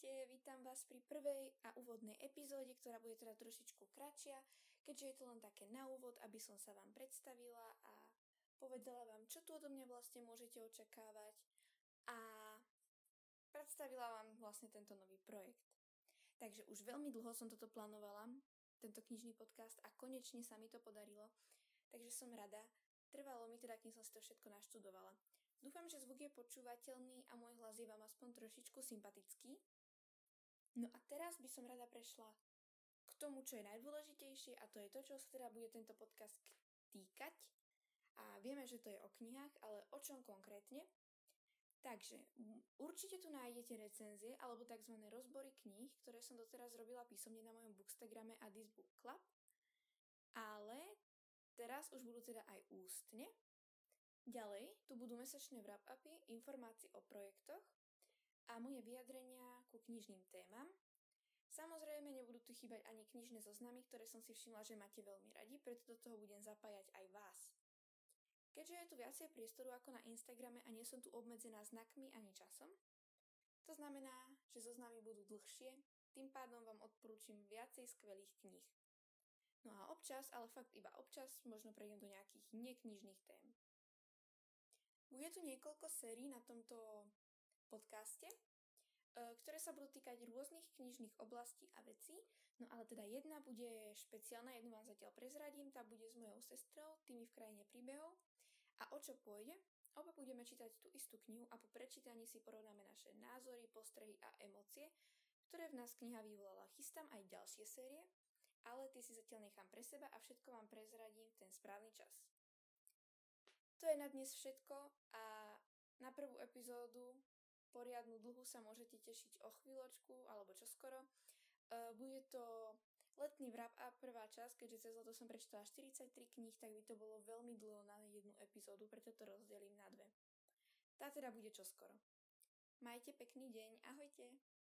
Ahojte, vítam vás pri prvej a úvodnej epizóde, ktorá bude teda trošičku kratšia, keďže je to len také na úvod, aby som sa vám predstavila a povedala vám, čo tu odo mňa vlastne môžete očakávať a predstavila vám vlastne tento nový projekt. Takže už veľmi dlho som toto plánovala, tento knižný podcast a konečne sa mi to podarilo, takže som rada. Trvalo mi teda, kým som si to všetko naštudovala. Dúfam, že zvuk je počúvateľný a môj hlas je vám aspoň trošičku sympatický. No a teraz by som rada prešla k tomu, čo je najdôležitejšie a to je to, čo sa teda bude tento podcast týkať. A vieme, že to je o knihách, ale o čom konkrétne? Takže určite tu nájdete recenzie alebo tzv. rozbory kníh, ktoré som doteraz robila písomne na mojom bookstagrame a Book Club. Ale teraz už budú teda aj ústne, Ďalej, tu budú mesačné wrap-upy, informácie o projektoch a moje vyjadrenia ku knižným témam. Samozrejme, nebudú tu chýbať ani knižné zoznamy, ktoré som si všimla, že máte veľmi radi, preto do toho budem zapájať aj vás. Keďže je tu viacej priestoru ako na Instagrame a nie som tu obmedzená znakmi ani časom, to znamená, že zoznamy budú dlhšie, tým pádom vám odporúčim viacej skvelých kníh. No a občas, ale fakt iba občas, možno prejdem do nejakých neknižných tém. Bude tu niekoľko sérií na tomto podcaste, ktoré sa budú týkať rôznych knižných oblastí a vecí. No ale teda jedna bude špeciálna, jednu vám zatiaľ prezradím, tá bude s mojou sestrou, tými v krajine príbehov. A o čo pôjde? Oba budeme čítať tú istú knihu a po prečítaní si porovnáme naše názory, postrehy a emócie, ktoré v nás kniha vyvolala. Chystám aj ďalšie série, ale ty si zatiaľ nechám pre seba a všetko vám prezradím v ten správny čas. To je na dnes všetko a na prvú epizódu poriadnu dlhu sa môžete tešiť o chvíľočku alebo čoskoro. Uh, bude to letný wrap a prvá časť, keďže cez leto som prečítala 43 kníh, tak by to bolo veľmi dlho na jednu epizódu, preto to rozdelím na dve. Tá teda bude čoskoro. Majte pekný deň, ahojte!